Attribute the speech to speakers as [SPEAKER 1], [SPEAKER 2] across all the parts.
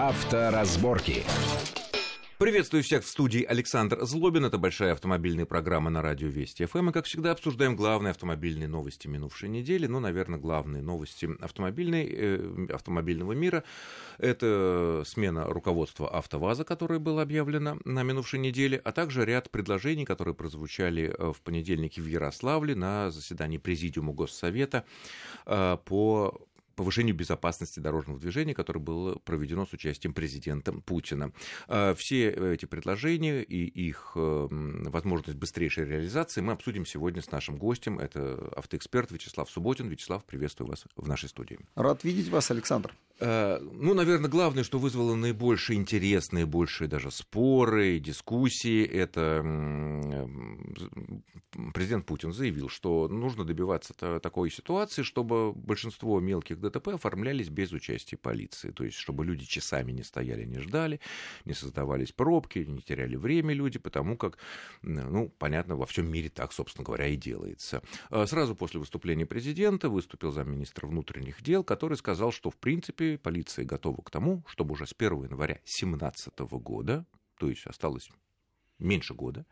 [SPEAKER 1] Авторазборки.
[SPEAKER 2] Приветствую всех в студии Александр Злобин. Это большая автомобильная программа на радио Вести ФМ. И, как всегда, обсуждаем главные автомобильные новости минувшей недели. Ну, наверное, главные новости автомобильной, э, автомобильного мира. Это смена руководства АвтоВАЗа, которая была объявлена на минувшей неделе, а также ряд предложений, которые прозвучали э, в понедельнике в Ярославле на заседании Президиума Госсовета э, по повышению безопасности дорожного движения, которое было проведено с участием президента Путина. А, все эти предложения и их э, возможность быстрейшей реализации мы обсудим сегодня с нашим гостем. Это автоэксперт Вячеслав Субботин. Вячеслав, приветствую вас в нашей студии.
[SPEAKER 3] Рад видеть вас, Александр.
[SPEAKER 2] Э, ну, наверное, главное, что вызвало наибольший интерес, наибольшие даже споры, дискуссии, это президент Путин заявил, что нужно добиваться такой ситуации, чтобы большинство мелких ДТП оформлялись без участия полиции. То есть, чтобы люди часами не стояли, не ждали, не создавались пробки, не теряли время люди, потому как, ну, понятно, во всем мире так, собственно говоря, и делается. Э, сразу после выступления президента выступил замминистра внутренних дел, который сказал, что, в принципе, полиция готова к тому, чтобы уже с 1 января 2017 года, то есть осталось меньше года,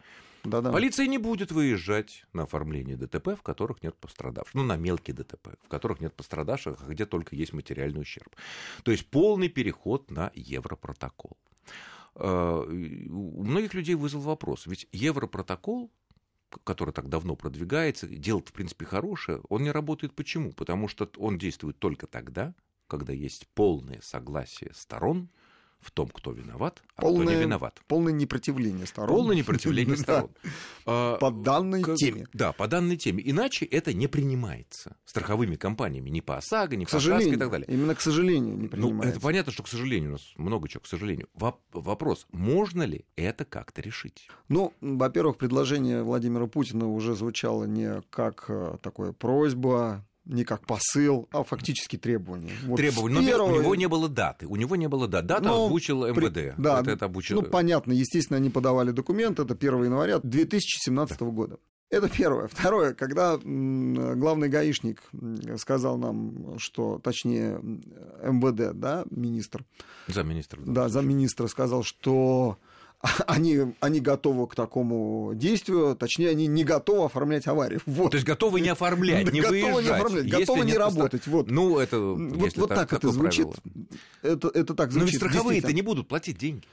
[SPEAKER 2] Да-да. полиция не будет выезжать на оформление ДТП, в которых нет пострадавших. Ну, на мелкие ДТП, в которых нет пострадавших, а где только есть материальный ущерб. То есть полный переход на Европротокол. Э, у многих людей вызвал вопрос, ведь Европротокол который так давно продвигается, дело в принципе, хорошее, он не работает почему? Потому что он действует только тогда, когда есть полное согласие сторон в том, кто виноват, а полное, кто не виноват.
[SPEAKER 3] Полное непротивление сторон.
[SPEAKER 2] Полное непротивление сторон.
[SPEAKER 3] А, по данной теме.
[SPEAKER 2] Да, по данной теме. Иначе это не принимается страховыми компаниями, ни по ОСАГО, ни по ОСАГО и так далее.
[SPEAKER 3] Именно к сожалению не принимается.
[SPEAKER 2] Ну, это понятно, что к сожалению, у нас много чего к сожалению. Вопрос, можно ли это как-то решить?
[SPEAKER 3] Ну, во-первых, предложение Владимира Путина уже звучало не как э, такое просьба, не как посыл, а фактически требование.
[SPEAKER 2] Вот требование. Первого... Но у него не было даты. У него не было даты. Дата ну, озвучил МВД. При...
[SPEAKER 3] Да, это, это обучил... ну понятно. Естественно, они подавали документ. Это 1 января 2017 да. года. Это первое. Второе, когда главный гаишник сказал нам, что, точнее, МВД, да, министр.
[SPEAKER 2] Замминистра.
[SPEAKER 3] Да, да замминистра сказал, что они, они готовы к такому действию, точнее, они не готовы оформлять аварию.
[SPEAKER 2] Вот. То есть готовы не оформлять, не готовы выезжать. Не оформлять,
[SPEAKER 3] готовы не работать. Вот.
[SPEAKER 2] Ну, это,
[SPEAKER 3] вот, вот так, так это звучит. Это, это так
[SPEAKER 2] звучит. Но ведь страховые-то не будут платить деньги.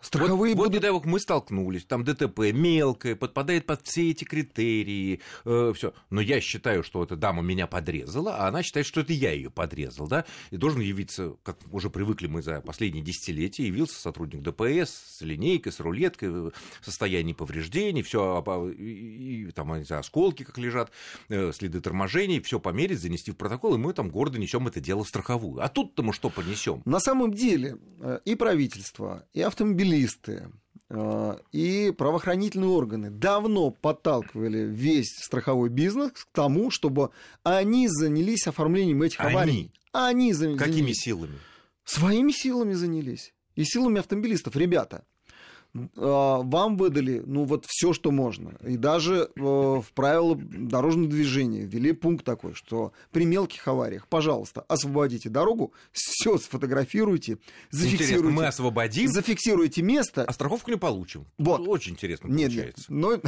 [SPEAKER 2] Страховые вот, будут... вот, мы столкнулись, там ДТП мелкое, подпадает под все эти критерии, э, все. Но я считаю, что эта дама меня подрезала, а она считает, что это я ее подрезал, да, и должен явиться, как уже привыкли мы за последние десятилетия, явился сотрудник ДПС с линейкой, с рулеткой, в состоянии повреждений, все, и, и, там, не знаю, осколки как лежат, э, следы торможений, все померить, занести в протокол, и мы там гордо несем это дело в страховую. А тут-то мы что понесем?
[SPEAKER 3] На самом деле э, и правительство, и автомобиль журналисты э, и правоохранительные органы давно подталкивали весь страховой бизнес к тому, чтобы они занялись оформлением этих
[SPEAKER 2] они?
[SPEAKER 3] аварий.
[SPEAKER 2] Они занялись. Какими силами?
[SPEAKER 3] Своими силами занялись. И силами автомобилистов. Ребята, вам выдали, ну, вот все, что можно. И даже э, в правила дорожного движения ввели пункт такой, что при мелких авариях, пожалуйста, освободите дорогу, все сфотографируйте, зафиксируйте. Интересно,
[SPEAKER 2] мы освободим,
[SPEAKER 3] зафиксируйте место.
[SPEAKER 2] А страховку не получим.
[SPEAKER 3] Вот.
[SPEAKER 2] Очень интересно получается.
[SPEAKER 3] Нет, но,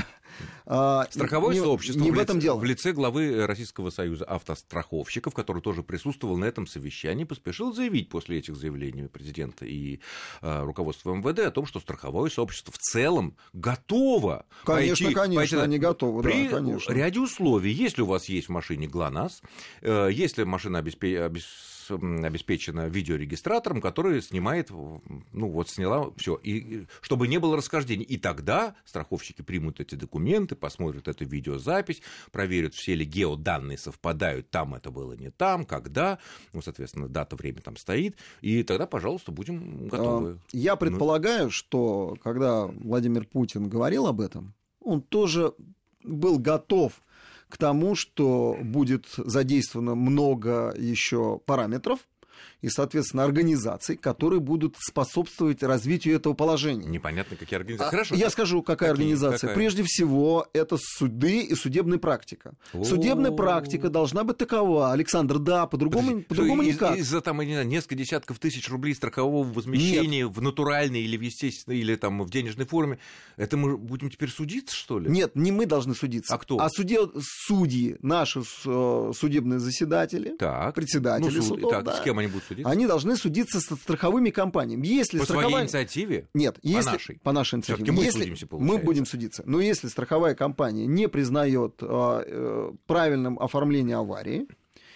[SPEAKER 2] а, Страховое
[SPEAKER 3] не,
[SPEAKER 2] сообщество
[SPEAKER 3] не в, этом
[SPEAKER 2] лице,
[SPEAKER 3] дело.
[SPEAKER 2] в лице главы Российского союза автостраховщиков, который тоже присутствовал на этом совещании, поспешил заявить после этих заявлений президента и э, руководства МВД о том, что страховое сообщество в целом готово
[SPEAKER 3] Конечно, пойти, конечно, пойти, они готовы,
[SPEAKER 2] при
[SPEAKER 3] да, конечно.
[SPEAKER 2] ряде условий. Если у вас есть в машине ГЛОНАСС, э, если машина обеспечена обеспечена видеорегистратором, который снимает, ну вот сняла все, и чтобы не было расхождений. И тогда страховщики примут эти документы, посмотрят эту видеозапись, проверят, все ли геоданные совпадают, там это было не там, когда, ну, соответственно, дата, время там стоит, и тогда, пожалуйста, будем готовы.
[SPEAKER 3] А, я предполагаю, что когда Владимир Путин говорил об этом, он тоже был готов к тому, что будет задействовано много еще параметров, и, соответственно, организаций, которые будут способствовать развитию этого положения.
[SPEAKER 2] Непонятно, какие организации.
[SPEAKER 3] А,
[SPEAKER 2] Хорошо.
[SPEAKER 3] Я скажу, какая
[SPEAKER 2] Какие?
[SPEAKER 3] организация.
[SPEAKER 2] Какая?
[SPEAKER 3] Прежде всего, это суды и судебная практика. Судебная
[SPEAKER 2] О.
[SPEAKER 3] практика должна быть такова. Александр, да, по-другому, по-другому
[SPEAKER 2] из-
[SPEAKER 3] никак.
[SPEAKER 2] Из-за там, несколько десятков тысяч рублей страхового возмещения в натуральной или в естественной, или там в денежной форме, это мы будем теперь судиться, что ли?
[SPEAKER 3] Нет, не мы должны судиться.
[SPEAKER 2] А кто?
[SPEAKER 3] А суде, судьи, наши э, судебные заседатели,
[SPEAKER 2] Так.
[SPEAKER 3] председатели
[SPEAKER 2] Ну, суд-
[SPEAKER 3] судов,
[SPEAKER 2] так,
[SPEAKER 3] да,
[SPEAKER 2] с кем они будут судиться?
[SPEAKER 3] они должны судиться со страховыми компаниями. Если
[SPEAKER 2] По своей
[SPEAKER 3] страховая...
[SPEAKER 2] инициативе?
[SPEAKER 3] Нет, если...
[SPEAKER 2] нашей.
[SPEAKER 3] По нашей инициативе.
[SPEAKER 2] Всё-таки мы
[SPEAKER 3] если...
[SPEAKER 2] судимся,
[SPEAKER 3] Мы
[SPEAKER 2] получается.
[SPEAKER 3] будем судиться. Но если страховая компания не признает э, э, правильным оформление аварии,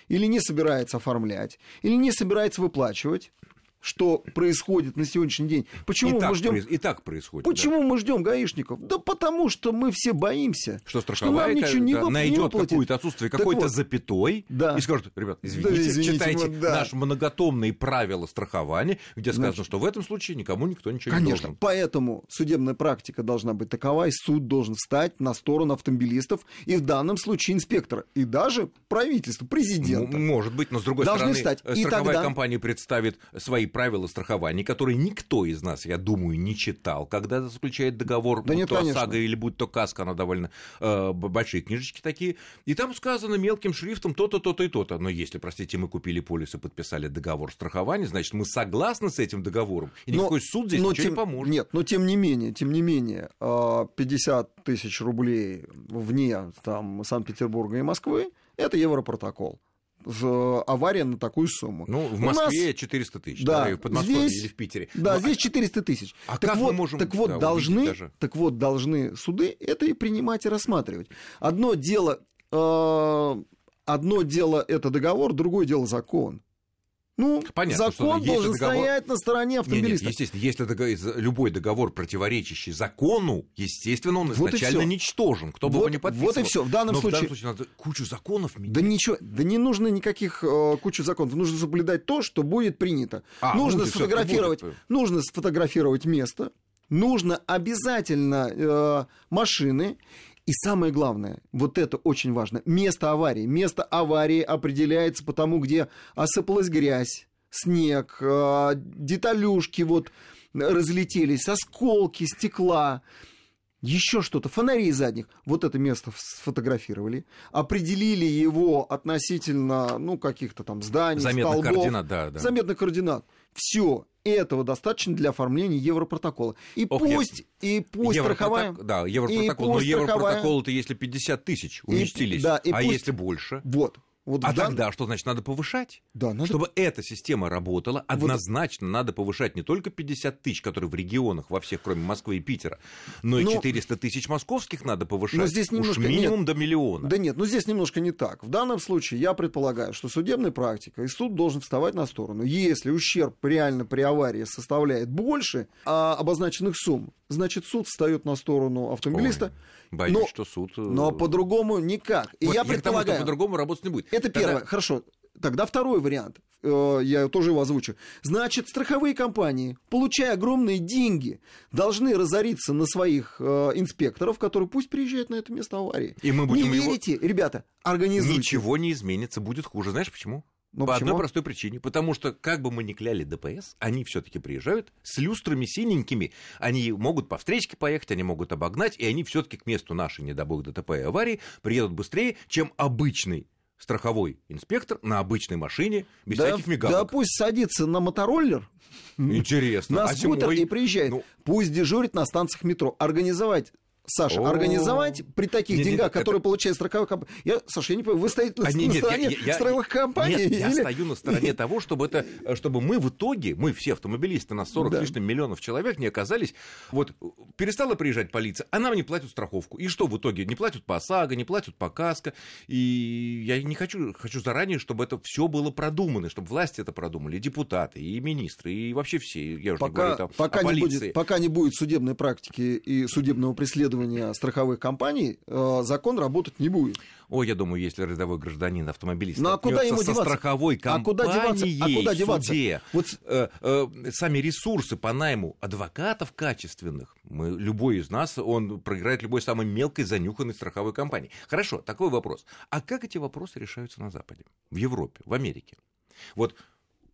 [SPEAKER 3] или не собирается оформлять, или не собирается выплачивать, что происходит на сегодняшний день. Почему
[SPEAKER 2] и, так
[SPEAKER 3] мы ждем?
[SPEAKER 2] и так происходит. да.
[SPEAKER 3] Почему мы ждем гаишников? Да потому что мы все боимся.
[SPEAKER 2] Что
[SPEAKER 3] нам
[SPEAKER 2] страховая
[SPEAKER 3] ничего не
[SPEAKER 2] да,
[SPEAKER 3] не
[SPEAKER 2] найдет какое-то отсутствие какой-то
[SPEAKER 3] вот.
[SPEAKER 2] запятой
[SPEAKER 3] Да.
[SPEAKER 2] и скажет, ребят,
[SPEAKER 3] Да,
[SPEAKER 2] извините,
[SPEAKER 3] извините,
[SPEAKER 2] читайте
[SPEAKER 3] вот да.
[SPEAKER 2] наши многотомные правила страхования, где сказано,
[SPEAKER 3] Значит,
[SPEAKER 2] что в этом случае никому никто ничего не
[SPEAKER 3] Конечно,
[SPEAKER 2] должен.
[SPEAKER 3] поэтому судебная практика должна быть такова, и суд должен встать на сторону автомобилистов, и в данном случае инспектора, и даже правительства, президента.
[SPEAKER 2] М- Может быть, но с другой
[SPEAKER 3] Должны
[SPEAKER 2] стороны,
[SPEAKER 3] встать.
[SPEAKER 2] э,
[SPEAKER 3] И
[SPEAKER 2] страховая
[SPEAKER 3] тогда-
[SPEAKER 2] компания представит свои правила страхования, которые никто из нас, я думаю, не читал, когда заключает договор,
[SPEAKER 3] Да
[SPEAKER 2] будь
[SPEAKER 3] нет,
[SPEAKER 2] то
[SPEAKER 3] конечно.
[SPEAKER 2] ОСАГО или будь то КАСКО, она довольно э, большие книжечки такие, и там сказано мелким шрифтом то-то, то-то и то-то. Но если, простите, мы купили полис и подписали договор страхования, значит, мы согласны с этим договором, и
[SPEAKER 3] Но-
[SPEAKER 2] никакой суд здесь
[SPEAKER 3] но
[SPEAKER 2] ничего
[SPEAKER 3] тем-
[SPEAKER 2] не поможет.
[SPEAKER 3] Нет, но тем не менее, тем не менее, а, 50 тысяч рублей вне там, Санкт-Петербурга и Москвы – это Европротокол. В- Авария на такую сумму.
[SPEAKER 2] Ну, в
[SPEAKER 3] У нас-
[SPEAKER 2] Москве 400 тысяч, да,
[SPEAKER 3] Да,
[SPEAKER 2] и в Подмосковье
[SPEAKER 3] здесь-
[SPEAKER 2] или в Питере.
[SPEAKER 3] Да,
[SPEAKER 2] Ну,
[SPEAKER 3] здесь 400 тысяч.
[SPEAKER 2] а
[SPEAKER 3] так
[SPEAKER 2] как мы
[SPEAKER 3] вот,
[SPEAKER 2] можем,
[SPEAKER 3] так вот
[SPEAKER 2] да,
[SPEAKER 3] должны,
[SPEAKER 2] даже?
[SPEAKER 3] так вот должны суды это и принимать и рассматривать. Одно дело, э, одно дело это договор, другое дело закон. Ну,
[SPEAKER 2] Понятно, что
[SPEAKER 3] закон
[SPEAKER 2] если
[SPEAKER 3] должен
[SPEAKER 2] договор-
[SPEAKER 3] стоять на стороне
[SPEAKER 2] Не, нет,
[SPEAKER 3] автомобилиста.
[SPEAKER 2] естественно, если дого- любой договор, противоречащий закону, естественно, он
[SPEAKER 3] Вот
[SPEAKER 2] изначально ничтожен, кто бы
[SPEAKER 3] Вот-
[SPEAKER 2] его не подписывал.
[SPEAKER 3] вот и всё. В данном
[SPEAKER 2] Но в
[SPEAKER 3] случае-
[SPEAKER 2] данном случае надо кучу законов менять.
[SPEAKER 3] Да ничего, да не нужно никаких э, кучу законов. Нужно соблюдать то, что будет принято.
[SPEAKER 2] А,
[SPEAKER 3] нужно
[SPEAKER 2] будет,
[SPEAKER 3] сфотографировать,
[SPEAKER 2] будет.
[SPEAKER 3] нужно сфотографировать место, нужно обязательно э, машины. И самое главное, вот это очень важно, место аварии. Место аварии определяется по тому, где осыпалась грязь, снег, э, деталюшки вот разлетелись, осколки стекла еще что-то, фонари задних. Вот это место сфотографировали, определили его относительно, ну, каких-то там зданий,
[SPEAKER 2] Заметных
[SPEAKER 3] столбов,
[SPEAKER 2] координат, да, да.
[SPEAKER 3] заметных координат. Все этого достаточно для оформления Европротокола. И
[SPEAKER 2] Ох,
[SPEAKER 3] пусть, и пусть
[SPEAKER 2] Европроток-
[SPEAKER 3] страховая...
[SPEAKER 2] Да, Европротокол.
[SPEAKER 3] и
[SPEAKER 2] Но
[SPEAKER 3] страховая-
[SPEAKER 2] Европротокол это если 50 тысяч уместились.
[SPEAKER 3] да, и
[SPEAKER 2] а
[SPEAKER 3] пусть-
[SPEAKER 2] если больше?
[SPEAKER 3] Вот. Вот
[SPEAKER 2] А
[SPEAKER 3] дан-
[SPEAKER 2] тогда что значит надо повышать?
[SPEAKER 3] Да, надо...
[SPEAKER 2] Чтобы эта система работала, однозначно надо повышать не только 50 тысяч, которые в регионах во всех, кроме Москвы и Питера, но и
[SPEAKER 3] Ну,
[SPEAKER 2] 400 тысяч московских надо повышать.
[SPEAKER 3] но здесь
[SPEAKER 2] Уж
[SPEAKER 3] немножко-
[SPEAKER 2] минимум
[SPEAKER 3] нет.
[SPEAKER 2] до миллиона.
[SPEAKER 3] Да нет, ну здесь немножко не так. В данном случае я предполагаю, что судебная практика и суд должен вставать на сторону. Если ущерб реально при аварии составляет больше а, обозначенных сумм, значит суд встает на сторону автомобилиста.
[SPEAKER 2] Ой, боюсь,
[SPEAKER 3] но-
[SPEAKER 2] что суд... э,
[SPEAKER 3] Но по-другому никак. И
[SPEAKER 2] вот
[SPEAKER 3] я
[SPEAKER 2] тому, что
[SPEAKER 3] предполагаю...
[SPEAKER 2] по-другому работать не будет.
[SPEAKER 3] Это
[SPEAKER 2] Тогда-
[SPEAKER 3] первое. Хорошо. Тогда второй вариант. Э, Я тоже его озвучу. Значит, страховые компании, получая огромные деньги, должны разориться на своих э, инспекторов, которые пусть приезжают на это место аварии.
[SPEAKER 2] И мы
[SPEAKER 3] Не
[SPEAKER 2] будем его-
[SPEAKER 3] верите, ребята, организуйте.
[SPEAKER 2] Ничего не изменится, будет хуже. Знаешь почему?
[SPEAKER 3] Ну,
[SPEAKER 2] По
[SPEAKER 3] почему?
[SPEAKER 2] одной простой причине. Потому что, как бы мы ни кляли ДПС, они все-таки приезжают с люстрами синенькими. Они могут по встречке поехать, они могут обогнать, и они все-таки к месту нашей, не дай бог, ДТП и аварии приедут быстрее, чем обычный страховой инспектор на обычной машине, без
[SPEAKER 3] Да,
[SPEAKER 2] всяких
[SPEAKER 3] да
[SPEAKER 2] мигалок.
[SPEAKER 3] пусть садится на мотороллер,
[SPEAKER 2] Интересно.
[SPEAKER 3] на
[SPEAKER 2] а
[SPEAKER 3] скутер
[SPEAKER 2] зимой?
[SPEAKER 3] и приезжает.
[SPEAKER 2] Ну,
[SPEAKER 3] Пусть дежурит на станциях метро. Организовать Саша,
[SPEAKER 2] О.
[SPEAKER 3] организовать при таких
[SPEAKER 2] Не, не,
[SPEAKER 3] деньгах,
[SPEAKER 2] это-
[SPEAKER 3] которые получает страховая компания. Я, Саша, я не понимаю, вы стоите на,
[SPEAKER 2] А, не,
[SPEAKER 3] на
[SPEAKER 2] нет,
[SPEAKER 3] стороне
[SPEAKER 2] я- я-
[SPEAKER 3] страховых компаний?
[SPEAKER 2] Нет, я
[SPEAKER 3] или-
[SPEAKER 2] стою на стороне того, чтобы, это, чтобы мы в итоге, мы все автомобилисты, нас 40
[SPEAKER 3] Да.
[SPEAKER 2] с лишним миллионов человек, не оказались... Вот перестала приезжать полиция, а нам не платят страховку. И что в итоге? Не платят по ОСАГО, не платят по КАСКО. И я не хочу, хочу заранее, чтобы это все было продумано, чтобы власти это продумали, и депутаты, и министры, и вообще все. Я уже не
[SPEAKER 3] Пока,
[SPEAKER 2] говорю там
[SPEAKER 3] пока,
[SPEAKER 2] о
[SPEAKER 3] не
[SPEAKER 2] полиции.
[SPEAKER 3] будет, пока не будет судебной практики и судебного преследования страховых компаний, э, закон работать не будет.
[SPEAKER 2] Ой, я думаю, если рядовой гражданин автомобилист
[SPEAKER 3] Ну, а куда ему
[SPEAKER 2] со
[SPEAKER 3] деваться?
[SPEAKER 2] страховой
[SPEAKER 3] А куда деваться?
[SPEAKER 2] компанией
[SPEAKER 3] А куда деваться?
[SPEAKER 2] суде,
[SPEAKER 3] Вот
[SPEAKER 2] э, э, сами ресурсы по найму адвокатов качественных, мы, любой из нас, он проиграет любой самой мелкой занюханной страховой компании. Хорошо, такой вопрос. А как эти вопросы решаются на Западе, в Европе, в Америке? Вот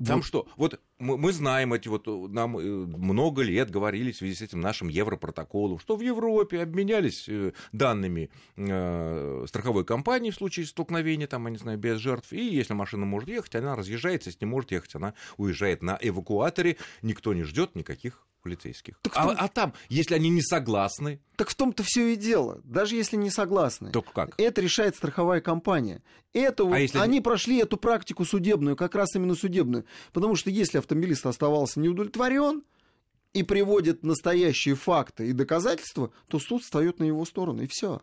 [SPEAKER 2] Там
[SPEAKER 3] Вот.
[SPEAKER 2] что? Вот мы, мы знаем эти вот, э, нам э, много лет говорили в связи с этим нашим европротоколом, что в Европе обменялись э, данными э, страховой компании в случае столкновения, там, я не знаю, без жертв, и если машина может ехать, она разъезжается, если не может ехать, она уезжает на эвакуаторе, никто не ждет никаких полицейских.
[SPEAKER 3] Так
[SPEAKER 2] а,
[SPEAKER 3] том-
[SPEAKER 2] а там, если они не согласны,
[SPEAKER 3] Так в том-то все и дело. Даже если не согласны.
[SPEAKER 2] то как?
[SPEAKER 3] Это решает страховая компания. Это вот-
[SPEAKER 2] А если
[SPEAKER 3] они прошли эту практику судебную, как раз именно судебную. Потому что если автомобилист оставался неудовлетворен и приводит настоящие факты и доказательства, то суд встает на его сторону, и все.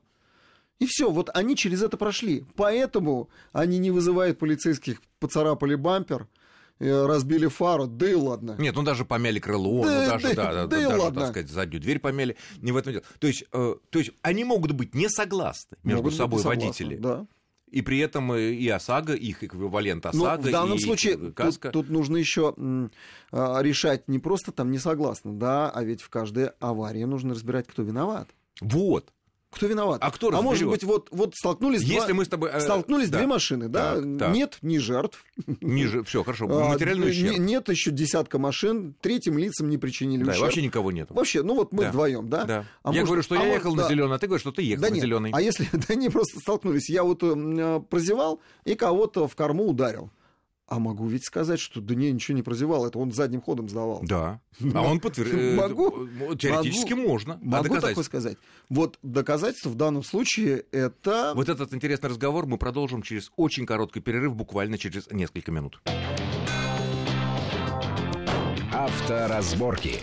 [SPEAKER 3] И все, вот они через это прошли. Поэтому они не вызывают полицейских, поцарапали бампер, разбили фару, да и ладно.
[SPEAKER 2] Нет, ну даже помяли крыло,
[SPEAKER 3] Да,
[SPEAKER 2] ну даже,
[SPEAKER 3] да,
[SPEAKER 2] да, да,
[SPEAKER 3] да и
[SPEAKER 2] даже,
[SPEAKER 3] ладно.
[SPEAKER 2] так сказать, заднюю дверь помяли. Не в этом дело. То есть, э, то есть они могут быть не согласны между
[SPEAKER 3] Могут
[SPEAKER 2] собой
[SPEAKER 3] согласны,
[SPEAKER 2] водители.
[SPEAKER 3] Да.
[SPEAKER 2] И при этом э, и ОСАГО, их эквивалент
[SPEAKER 3] Ну,
[SPEAKER 2] ОСАГО,
[SPEAKER 3] в данном
[SPEAKER 2] и
[SPEAKER 3] случае
[SPEAKER 2] э,
[SPEAKER 3] тут,
[SPEAKER 2] КАСКО.
[SPEAKER 3] тут нужно еще а, решать не просто там не согласны, да, а ведь в каждой аварии нужно разбирать, кто виноват.
[SPEAKER 2] Вот.
[SPEAKER 3] Кто виноват?
[SPEAKER 2] А кто
[SPEAKER 3] А может
[SPEAKER 2] разберет?
[SPEAKER 3] быть, вот, вот столкнулись,
[SPEAKER 2] Если
[SPEAKER 3] два,
[SPEAKER 2] мы с тобой... э,
[SPEAKER 3] столкнулись
[SPEAKER 2] да,
[SPEAKER 3] две машины, да?
[SPEAKER 2] Так, так.
[SPEAKER 3] Нет ни жертв.
[SPEAKER 2] Ниже, все, хорошо,
[SPEAKER 3] а,
[SPEAKER 2] материальный
[SPEAKER 3] не-
[SPEAKER 2] ущерб.
[SPEAKER 3] Нет еще десятка машин, третьим лицам не причинили
[SPEAKER 2] Да,
[SPEAKER 3] ущерб.
[SPEAKER 2] вообще никого нет.
[SPEAKER 3] Вообще, ну вот мы
[SPEAKER 2] Да.
[SPEAKER 3] вдвоем, да?
[SPEAKER 2] Да.
[SPEAKER 3] А
[SPEAKER 2] я
[SPEAKER 3] может-
[SPEAKER 2] говорю, что
[SPEAKER 3] а
[SPEAKER 2] я ехал на
[SPEAKER 3] да.
[SPEAKER 2] зеленый, а ты говоришь, что ты ехал
[SPEAKER 3] Да
[SPEAKER 2] на
[SPEAKER 3] нет,
[SPEAKER 2] зеленый.
[SPEAKER 3] а если да они просто столкнулись, я вот э, прозевал и кого-то в корму ударил. А могу ведь сказать, что да не, ничего не прозевал, это он задним ходом сдавал.
[SPEAKER 2] Да. А он подтвердил.
[SPEAKER 3] Могу.
[SPEAKER 2] Теоретически можно. А
[SPEAKER 3] Могу такое сказать. Вот доказательство в данном случае это...
[SPEAKER 2] Вот этот интересный разговор мы продолжим через очень короткий перерыв, буквально через несколько минут.
[SPEAKER 1] Авторазборки.